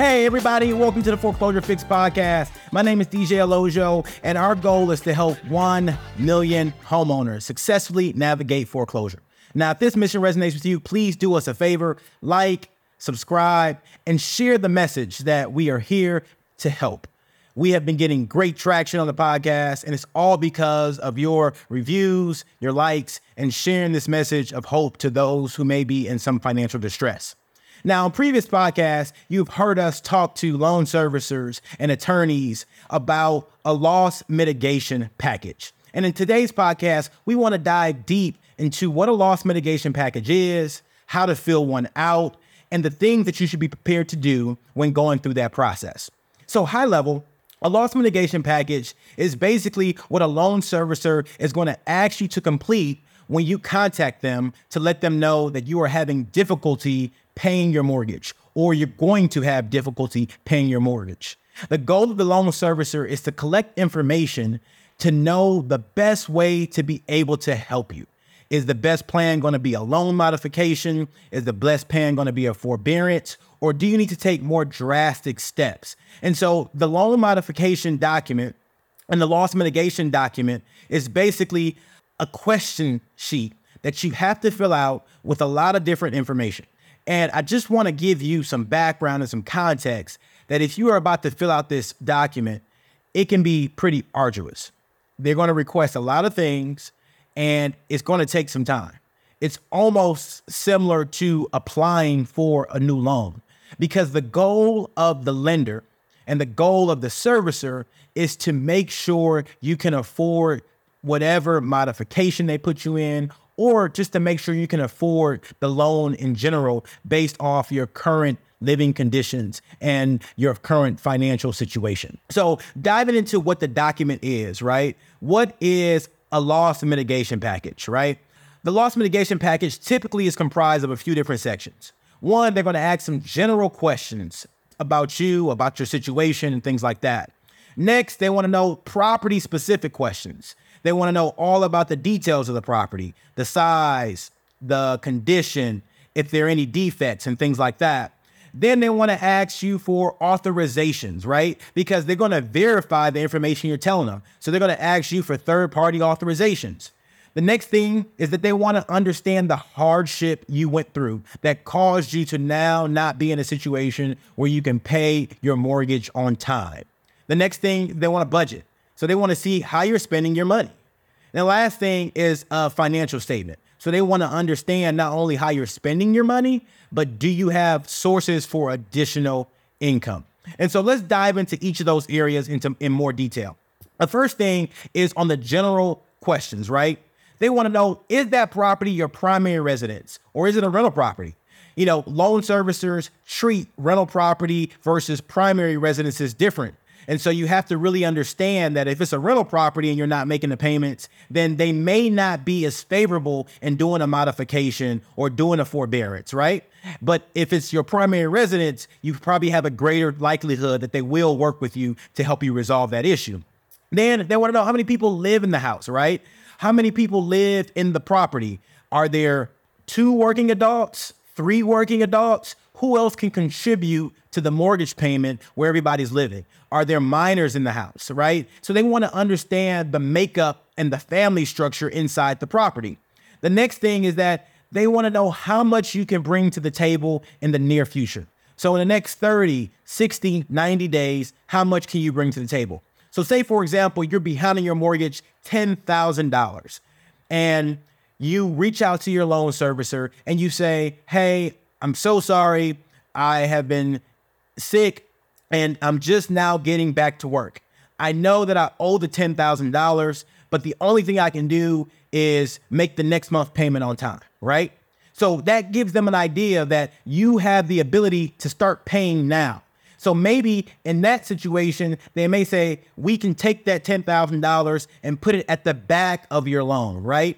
Hey, everybody, welcome to the Foreclosure Fix podcast. My name is DJ Olojo, and our goal is to help 1 million homeowners successfully navigate foreclosure. Now, if this mission resonates with you, please do us a favor like, subscribe, and share the message that we are here to help. We have been getting great traction on the podcast, and it's all because of your reviews, your likes, and sharing this message of hope to those who may be in some financial distress. Now, in previous podcasts, you've heard us talk to loan servicers and attorneys about a loss mitigation package. And in today's podcast, we want to dive deep into what a loss mitigation package is, how to fill one out, and the things that you should be prepared to do when going through that process. So, high level, a loss mitigation package is basically what a loan servicer is going to ask you to complete when you contact them to let them know that you are having difficulty paying your mortgage or you're going to have difficulty paying your mortgage. The goal of the loan servicer is to collect information to know the best way to be able to help you. Is the best plan going to be a loan modification? Is the best plan going to be a forbearance? Or do you need to take more drastic steps? And so the loan modification document and the loss mitigation document is basically a question sheet that you have to fill out with a lot of different information. And I just want to give you some background and some context that if you are about to fill out this document, it can be pretty arduous. They're going to request a lot of things and it's going to take some time. It's almost similar to applying for a new loan because the goal of the lender and the goal of the servicer is to make sure you can afford whatever modification they put you in or just to make sure you can afford the loan in general based off your current living conditions and your current financial situation. So, diving into what the document is, right? What is a loss mitigation package, right? The loss mitigation package typically is comprised of a few different sections. One, they're going to ask some general questions about you, about your situation, and things like that. Next, they want to know property specific questions. They want to know all about the details of the property, the size, the condition, if there are any defects and things like that. Then they want to ask you for authorizations, right? Because they're going to verify the information you're telling them. So they're going to ask you for third party authorizations. The next thing is that they want to understand the hardship you went through that caused you to now not be in a situation where you can pay your mortgage on time. The next thing, they want a budget. So they want to see how you're spending your money. And the last thing is a financial statement. So they want to understand not only how you're spending your money, but do you have sources for additional income? And so let's dive into each of those areas into in more detail. The first thing is on the general questions, right? They want to know is that property your primary residence or is it a rental property? You know, loan servicers treat rental property versus primary residences different. And so you have to really understand that if it's a rental property and you're not making the payments, then they may not be as favorable in doing a modification or doing a forbearance, right? But if it's your primary residence, you probably have a greater likelihood that they will work with you to help you resolve that issue. Then they want to know how many people live in the house, right? How many people live in the property? Are there two working adults, three working adults? Who else can contribute to the mortgage payment where everybody's living? Are there minors in the house, right? So they want to understand the makeup and the family structure inside the property. The next thing is that they want to know how much you can bring to the table in the near future. So in the next 30, 60, 90 days, how much can you bring to the table? So say for example, you're behind on your mortgage $10,000 and you reach out to your loan servicer and you say, "Hey, I'm so sorry. I have been sick and I'm just now getting back to work. I know that I owe the $10,000, but the only thing I can do is make the next month payment on time, right? So that gives them an idea that you have the ability to start paying now. So maybe in that situation, they may say, we can take that $10,000 and put it at the back of your loan, right?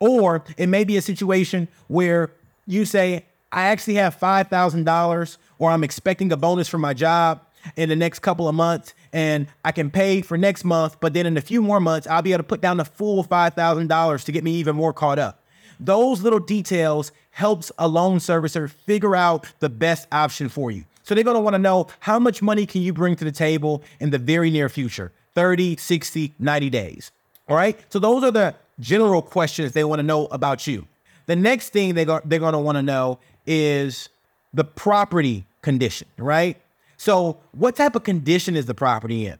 Or it may be a situation where you say, I actually have $5,000 or I'm expecting a bonus from my job in the next couple of months and I can pay for next month, but then in a few more months, I'll be able to put down the full $5,000 to get me even more caught up. Those little details helps a loan servicer figure out the best option for you. So they're going to want to know how much money can you bring to the table in the very near future 30, 60, 90 days. All right. So those are the general questions they want to know about you. The next thing they go, they're going to want to know is the property condition, right? So, what type of condition is the property in?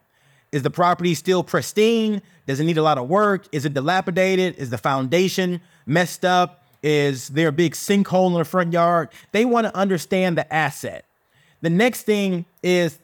Is the property still pristine? Does it need a lot of work? Is it dilapidated? Is the foundation messed up? Is there a big sinkhole in the front yard? They want to understand the asset. The next thing is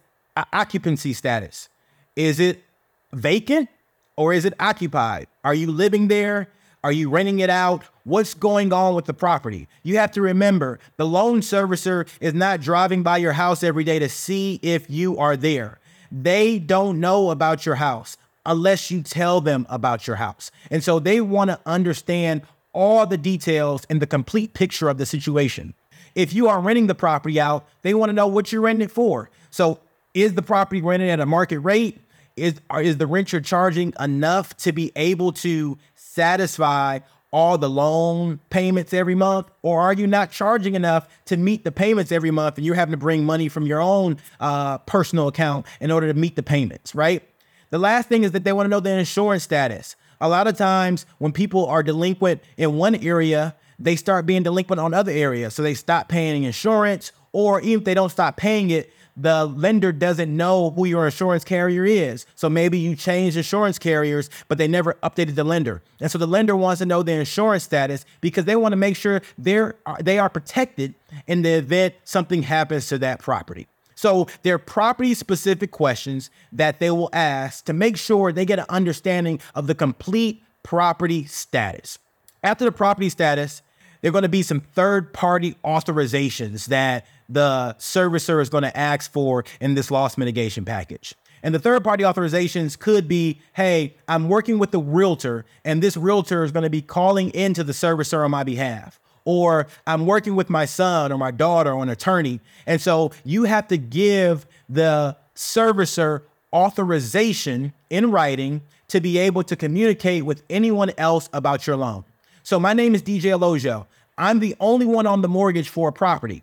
occupancy status. Is it vacant or is it occupied? Are you living there? Are you renting it out? What's going on with the property? You have to remember the loan servicer is not driving by your house every day to see if you are there. They don't know about your house unless you tell them about your house. And so they want to understand all the details and the complete picture of the situation. If you are renting the property out, they want to know what you're renting it for. So is the property rented at a market rate? Is, is the rent you're charging enough to be able to satisfy all the loan payments every month? Or are you not charging enough to meet the payments every month and you're having to bring money from your own uh, personal account in order to meet the payments, right? The last thing is that they want to know the insurance status. A lot of times when people are delinquent in one area, they start being delinquent on other areas. So they stop paying insurance, or even if they don't stop paying it, the lender doesn't know who your insurance carrier is. So maybe you changed insurance carriers, but they never updated the lender. And so the lender wants to know their insurance status because they want to make sure they're uh, they are protected in the event something happens to that property. So they're property specific questions that they will ask to make sure they get an understanding of the complete property status. After the property status, there are going to be some third party authorizations that the servicer is going to ask for in this loss mitigation package. And the third party authorizations could be hey, I'm working with the realtor, and this realtor is going to be calling into the servicer on my behalf. Or I'm working with my son or my daughter or an attorney. And so you have to give the servicer authorization in writing to be able to communicate with anyone else about your loan. So my name is DJ Olojo. I'm the only one on the mortgage for a property.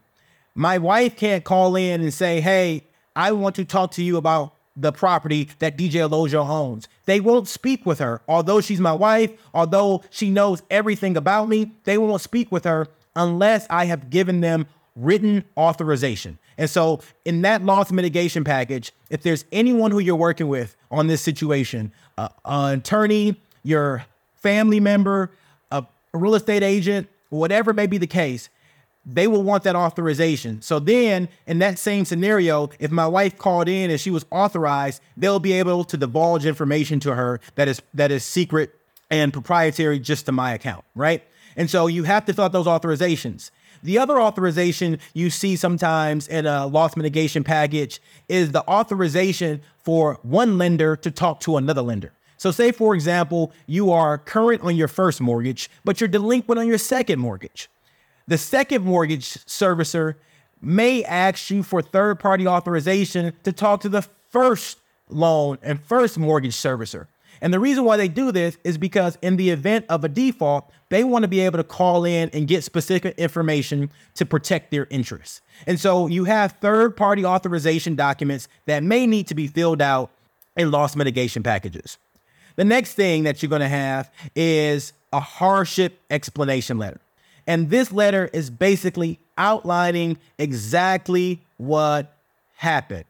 My wife can't call in and say, hey, I want to talk to you about the property that DJ Olojo owns. They won't speak with her. Although she's my wife, although she knows everything about me, they won't speak with her unless I have given them written authorization. And so, in that loss mitigation package, if there's anyone who you're working with on this situation, uh, an attorney, your family member, a real estate agent, whatever may be the case, they will want that authorization. So then, in that same scenario, if my wife called in and she was authorized, they'll be able to divulge information to her that is that is secret and proprietary just to my account, right? And so you have to fill out those authorizations. The other authorization you see sometimes in a loss mitigation package is the authorization for one lender to talk to another lender. So, say for example, you are current on your first mortgage, but you're delinquent on your second mortgage. The second mortgage servicer may ask you for third party authorization to talk to the first loan and first mortgage servicer. And the reason why they do this is because in the event of a default, they want to be able to call in and get specific information to protect their interests. And so you have third party authorization documents that may need to be filled out in loss mitigation packages. The next thing that you're going to have is a hardship explanation letter. And this letter is basically outlining exactly what happened.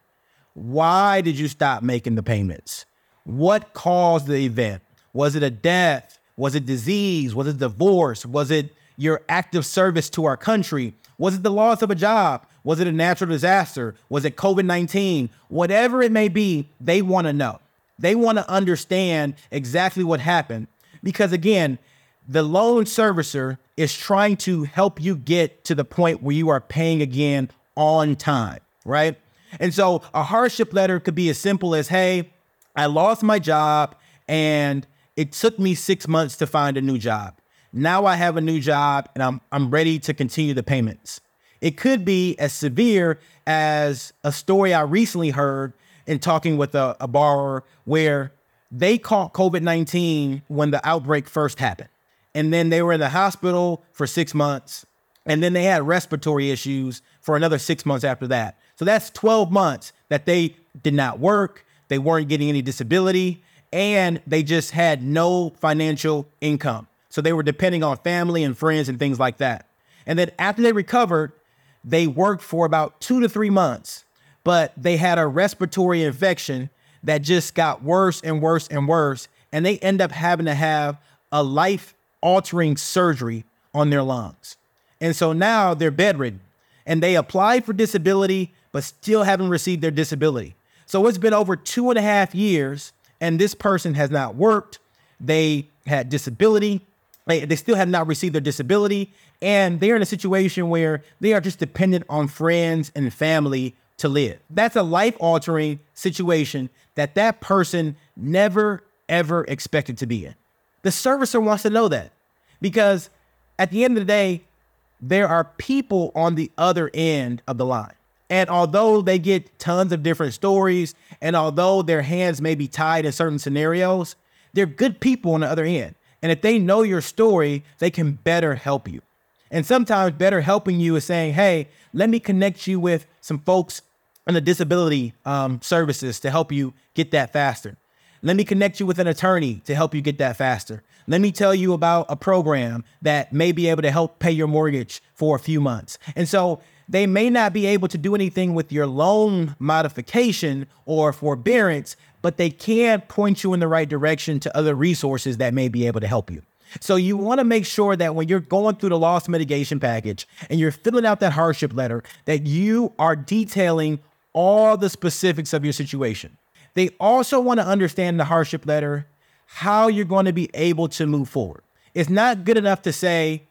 Why did you stop making the payments? What caused the event? Was it a death? Was it disease? Was it divorce? Was it your active service to our country? Was it the loss of a job? Was it a natural disaster? Was it COVID 19? Whatever it may be, they want to know. They want to understand exactly what happened. Because again, the loan servicer is trying to help you get to the point where you are paying again on time, right? And so a hardship letter could be as simple as, hey, I lost my job and it took me six months to find a new job. Now I have a new job and I'm, I'm ready to continue the payments. It could be as severe as a story I recently heard in talking with a, a borrower where they caught COVID 19 when the outbreak first happened and then they were in the hospital for six months, and then they had respiratory issues for another six months after that. So that's 12 months that they did not work, they weren't getting any disability, and they just had no financial income. So they were depending on family and friends and things like that. And then after they recovered, they worked for about two to three months, but they had a respiratory infection that just got worse and worse and worse. And they end up having to have a life altering surgery on their lungs. And so now they're bedridden and they applied for disability, but still haven't received their disability. So it's been over two and a half years, and this person has not worked. They had disability. They, they still have not received their disability. And they're in a situation where they are just dependent on friends and family to live. That's a life altering situation that that person never, ever expected to be in. The servicer wants to know that because at the end of the day, there are people on the other end of the line. And although they get tons of different stories, and although their hands may be tied in certain scenarios, they're good people on the other end. And if they know your story, they can better help you. And sometimes better helping you is saying, hey, let me connect you with some folks in the disability um, services to help you get that faster. Let me connect you with an attorney to help you get that faster. Let me tell you about a program that may be able to help pay your mortgage for a few months. And so they may not be able to do anything with your loan modification or forbearance, but they can point you in the right direction to other resources that may be able to help you. So you want to make sure that when you're going through the loss mitigation package and you're filling out that hardship letter, that you are detailing all the specifics of your situation. They also want to understand the hardship letter, how you're going to be able to move forward. It's not good enough to say,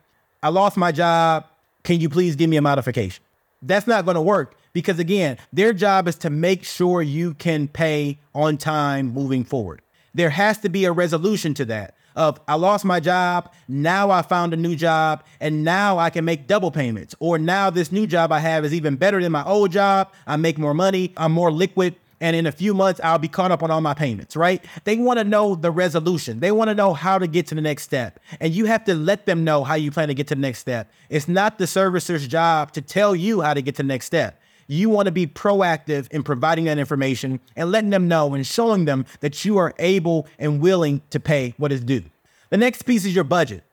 I lost my job. Can you please give me a modification? That's not going to work because, again, their job is to make sure you can pay on time moving forward. There has to be a resolution to that of I lost my job, now I found a new job, and now I can make double payments. Or now this new job I have is even better than my old job. I make more money, I'm more liquid, and in a few months I'll be caught up on all my payments, right? They want to know the resolution. They want to know how to get to the next step. And you have to let them know how you plan to get to the next step. It's not the servicer's job to tell you how to get to the next step. You want to be proactive in providing that information and letting them know and showing them that you are able and willing to pay what is due. The next piece is your budget.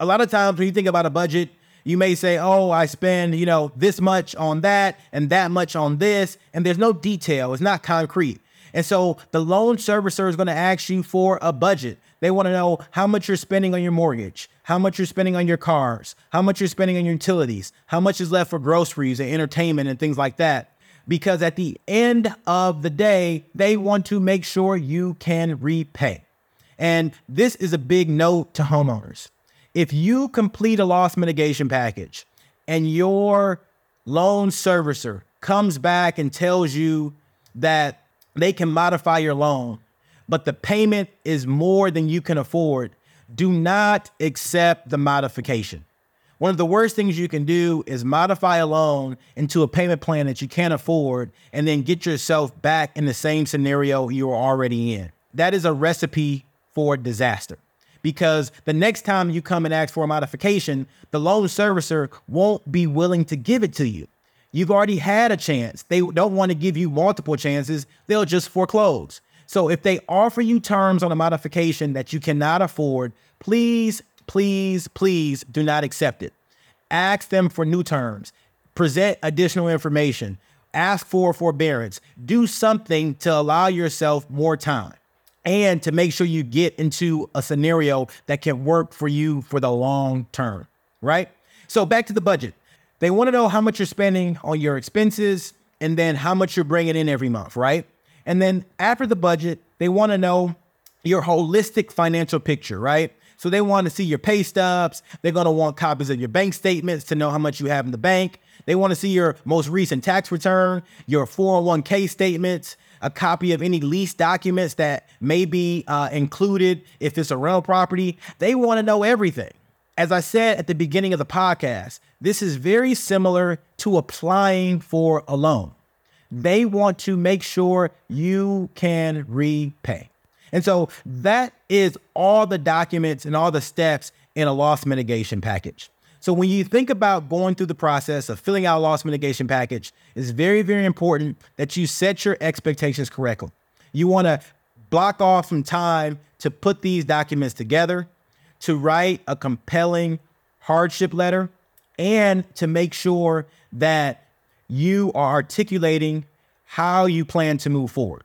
A lot of times when you think about a budget, you may say, oh, I spend, you know, this much on that and that much on this, and there's no detail. It's not concrete. And so the loan servicer is going to ask you for a budget. They want to know how much you're spending on your mortgage, how much you're spending on your cars, how much you're spending on your utilities, how much is left for groceries and entertainment and things like that. Because at the end of the day, they want to make sure you can repay. And this is a big note to homeowners if you complete a loss mitigation package and your loan servicer comes back and tells you that they can modify your loan, but the payment is more than you can afford, do not accept the modification. One of the worst things you can do is modify a loan into a payment plan that you can't afford and then get yourself back in the same scenario you were already in. That is a recipe for disaster because the next time you come and ask for a modification, the loan servicer won't be willing to give it to you. You've already had a chance. They don't want to give you multiple chances, they'll just foreclose. So if they offer you terms on a modification that you cannot afford, please, please, please do not accept it. Ask them for new terms, present additional information, ask for forbearance, do something to allow yourself more time and to make sure you get into a scenario that can work for you for the long term, right? So back to the budget. They want to know how much you're spending on your expenses and then how much you're bringing in every month, right? And then after the budget, they want to know your holistic financial picture, right? So they want to see your pay stubs. They're going to want copies of your bank statements to know how much you have in the bank. They want to see your most recent tax return, your 401k statements, a copy of any lease documents that may be uh, included if it's a rental property. They want to know everything. As I said at the beginning of the podcast, this is very similar to applying for a loan. They want to make sure you can repay. And so that is all the documents and all the steps in a loss mitigation package. So when you think about going through the process of filling out a loss mitigation package, it's very, very important that you set your expectations correctly. You want to block off some time to put these documents together, to write a compelling hardship letter, and to make sure that you are articulating how you plan to move forward.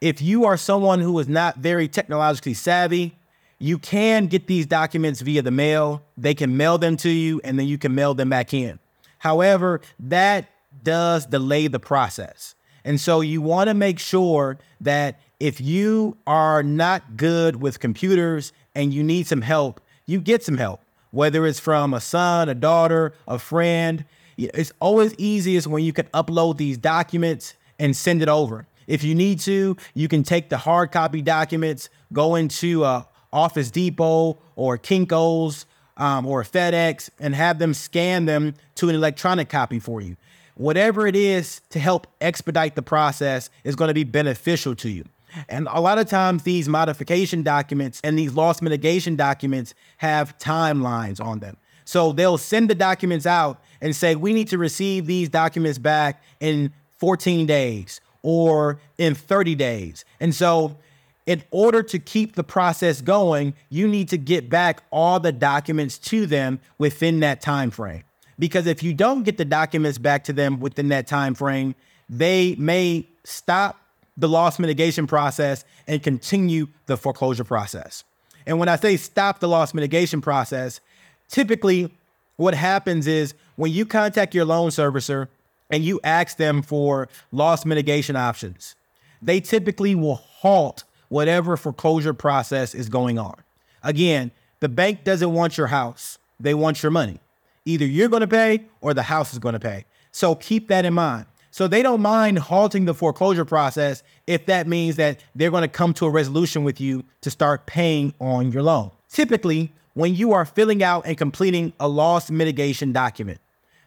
If you are someone who is not very technologically savvy, you can get these documents via the mail. They can mail them to you and then you can mail them back in. However, that does delay the process. And so you want to make sure that if you are not good with computers and you need some help, you get some help, whether it's from a son, a daughter, a friend. It's always easiest when you can upload these documents and send it over. If you need to, you can take the hard copy documents, go into a Office Depot or Kinko's um, or FedEx and have them scan them to an electronic copy for you. Whatever it is to help expedite the process is going to be beneficial to you. And a lot of times, these modification documents and these loss mitigation documents have timelines on them. So they'll send the documents out and say, we need to receive these documents back in 14 days or in 30 days. And so in order to keep the process going, you need to get back all the documents to them within that time frame. Because if you don't get the documents back to them within that time frame, they may stop the loss mitigation process and continue the foreclosure process. And when I say stop the loss mitigation process, typically what happens is when you contact your loan servicer and you ask them for loss mitigation options, they typically will halt whatever foreclosure process is going on. Again, the bank doesn't want your house, they want your money. Either you're going to pay or the house is going to pay. So keep that in mind. So they don't mind halting the foreclosure process if that means that they're going to come to a resolution with you to start paying on your loan. Typically, when you are filling out and completing a loss mitigation document,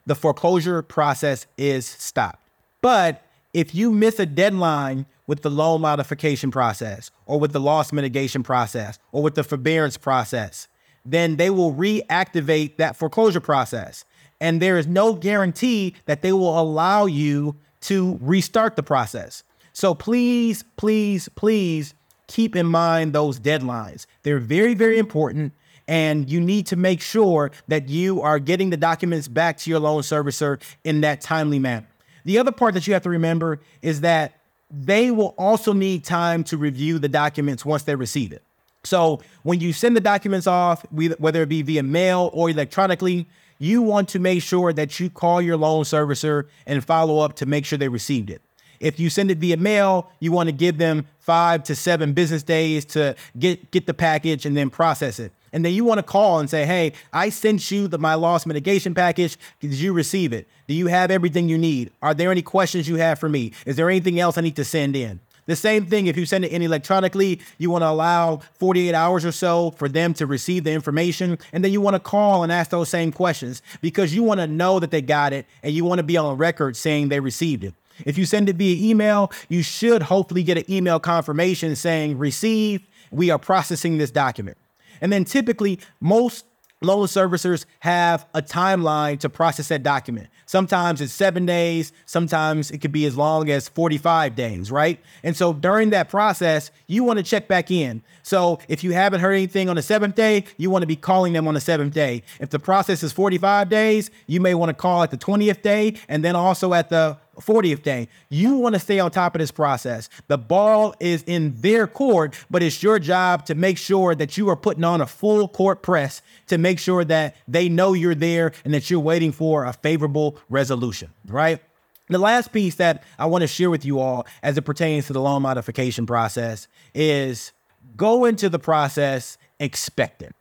the foreclosure process is stopped. But if you miss a deadline with the loan modification process or with the loss mitigation process or with the forbearance process, then they will reactivate that foreclosure process. And there is no guarantee that they will allow you to restart the process. So please, please, please keep in mind those deadlines. They're very, very important. And you need to make sure that you are getting the documents back to your loan servicer in that timely manner. The other part that you have to remember is that they will also need time to review the documents once they receive it. So when you send the documents off, whether it be via mail or electronically, you want to make sure that you call your loan servicer and follow up to make sure they received it. If you send it via mail, you want to give them five to seven business days to get get the package and then process it. And then you want to call and say, hey, I sent you the, my loss mitigation package. Did you receive it? Do you have everything you need? Are there any questions you have for me? Is there anything else I need to send in? The same thing, if you send it in electronically, you want to allow 48 hours or so for them to receive the information. And then you want to call and ask those same questions because you want to know that they got it and you want to be on record saying they received it. If you send it via email, you should hopefully get an email confirmation saying, received, we are processing this document. And then typically, most loan servicers have a timeline to process that document. Sometimes it's seven days, sometimes it could be as long as 45 days, right? And so during that process, you want to check back in. So if you haven't heard anything on the seventh day, you want to be calling them on the seventh day. If the process is 45 days, you may want to call at the 20th day and then also at the 40th day. You want to stay on top of this process. The ball is in their court, but it's your job to make sure that you are putting on a full court press to make sure that they know you're there and that you're waiting for a favorable resolution, right? The last piece that I want to share with you all as it pertains to the loan modification process is go into the process expectant,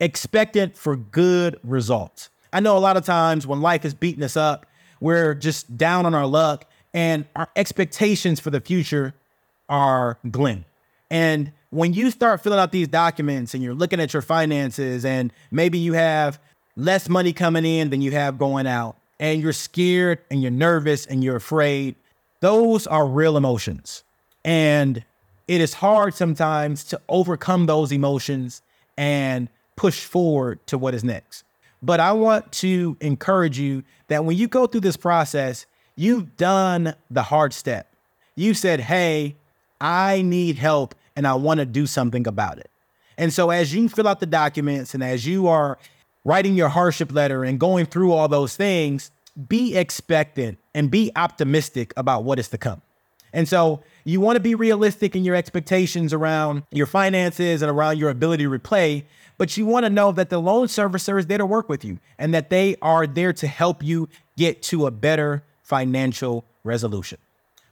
expectant for good results. I know a lot of times when life is beating us up, we're just down on our luck and our expectations for the future are glim. And when you start filling out these documents and you're looking at your finances and maybe you have less money coming in than you have going out and you're scared and you're nervous and you're afraid, those are real emotions. And it is hard sometimes to overcome those emotions and push forward to what is next. But I want to encourage you that when you go through this process, you've done the hard step. You said, Hey, I need help and I want to do something about it. And so, as you fill out the documents and as you are writing your hardship letter and going through all those things, be expectant and be optimistic about what is to come. And so, you want to be realistic in your expectations around your finances and around your ability to repay, but you want to know that the loan servicer is there to work with you and that they are there to help you get to a better financial resolution.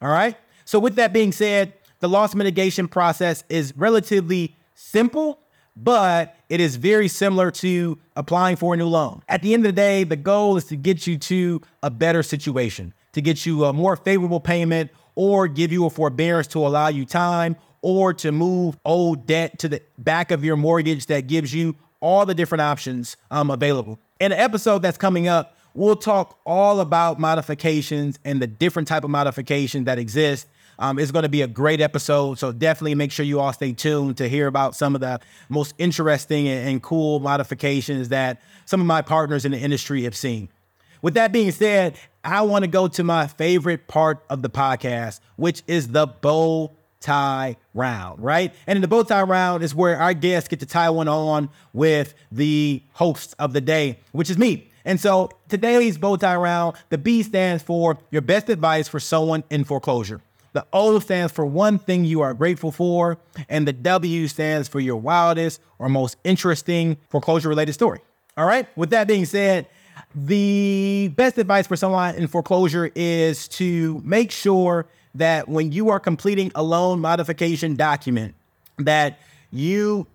All right. So, with that being said, the loss mitigation process is relatively simple, but it is very similar to applying for a new loan. At the end of the day, the goal is to get you to a better situation, to get you a more favorable payment, or give you a forbearance to allow you time, or to move old debt to the back of your mortgage that gives you all the different options um, available. In an episode that's coming up, we'll talk all about modifications and the different type of modifications that exist um, it's going to be a great episode. So definitely make sure you all stay tuned to hear about some of the most interesting and, and cool modifications that some of my partners in the industry have seen. With that being said, I want to go to my favorite part of the podcast, which is the bow tie round, right? And in the bow tie round is where our guests get to tie one on with the host of the day, which is me. And so today's bow tie round, the B stands for your best advice for someone in foreclosure. The O stands for one thing you are grateful for, and the W stands for your wildest or most interesting foreclosure related story. All right. With that being said, the best advice for someone in foreclosure is to make sure that when you are completing a loan modification document, that you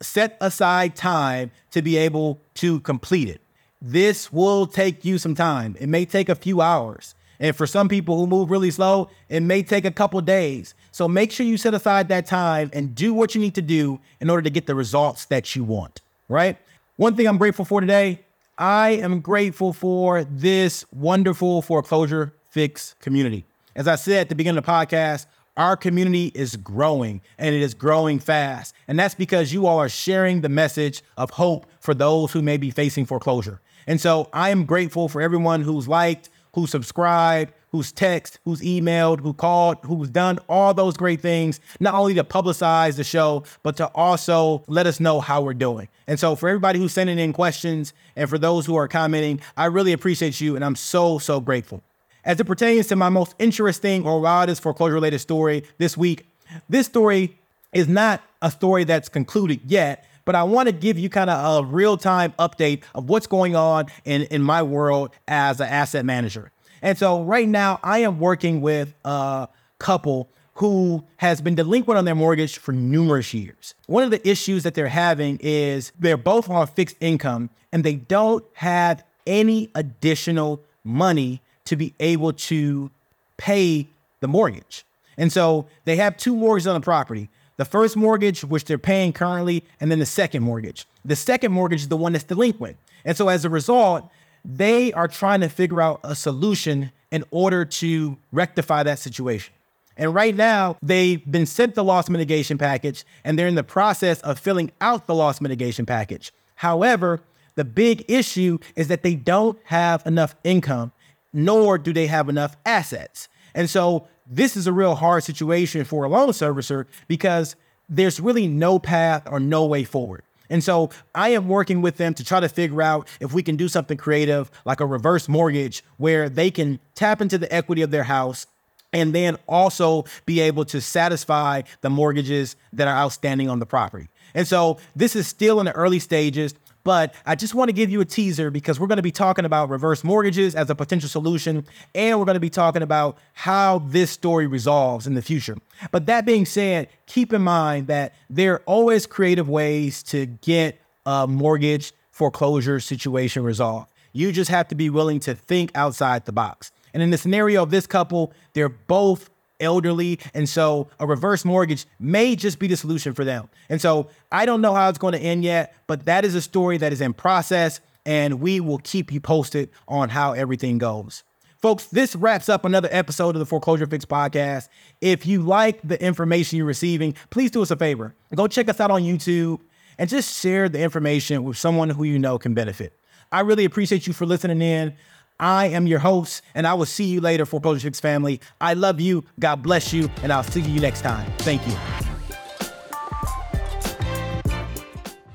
set aside time to be able to complete it. This will take you some time. It may take a few hours. And for some people who move really slow, it may take a couple days. So make sure you set aside that time and do what you need to do in order to get the results that you want, right? One thing I'm grateful for today, I am grateful for this wonderful foreclosure fix community. As I said at the beginning of the podcast, our community is growing and it is growing fast. And that's because you all are sharing the message of hope for those who may be facing foreclosure. And so I am grateful for everyone who's liked, who subscribed, who's texted, who's emailed, who called, who's done all those great things, not only to publicize the show, but to also let us know how we're doing. And so for everybody who's sending in questions and for those who are commenting, I really appreciate you and I'm so, so grateful. As it pertains to my most interesting or wildest foreclosure related story this week, this story is not a story that's concluded yet, but I want to give you kind of a real time update of what's going on in, in my world as an asset manager. And so right now, I am working with a couple who has been delinquent on their mortgage for numerous years. One of the issues that they're having is they're both on fixed income and they don't have any additional money to be able to pay the mortgage. And so they have two mortgages on the property the first mortgage, which they're paying currently, and then the second mortgage. The second mortgage is the one that's delinquent. And so as a result, they are trying to figure out a solution in order to rectify that situation. And right now, they've been sent the loss mitigation package and they're in the process of filling out the loss mitigation package. However, the big issue is that they don't have enough income, nor do they have enough assets. And so this is a real hard situation for a loan servicer because there's really no path or no way forward. And so I am working with them to try to figure out if we can do something creative like a reverse mortgage where they can tap into the equity of their house and then also be able to satisfy the mortgages that are outstanding on the property. And so this is still in the early stages. But I just want to give you a teaser because we're going to be talking about reverse mortgages as a potential solution, and we're going to be talking about how this story resolves in the future. But that being said, keep in mind that there are always creative ways to get a mortgage foreclosure situation resolved. You just have to be willing to think outside the box. And in the scenario of this couple, they're both elderly. And so a reverse mortgage may just be the solution for them. And so I don't know how it's going to end yet, but that is a story that is in process. And we will keep you posted on how everything goes. Folks, this wraps up another episode of the Foreclosure Fix podcast. If you like the information you're receiving, please do us a favor. Go check us out on YouTube and just share the information with someone who you know can benefit. I really appreciate you for listening in. I am your host, and I will see you later, Foreclosure Fix family. I love you. God bless you, and I'll see you next time. Thank you.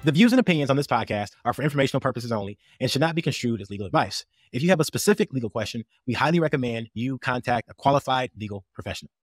The views and opinions on this podcast are for informational purposes only and should not be construed as legal advice. If you have a specific legal question, we highly recommend you contact a qualified legal professional.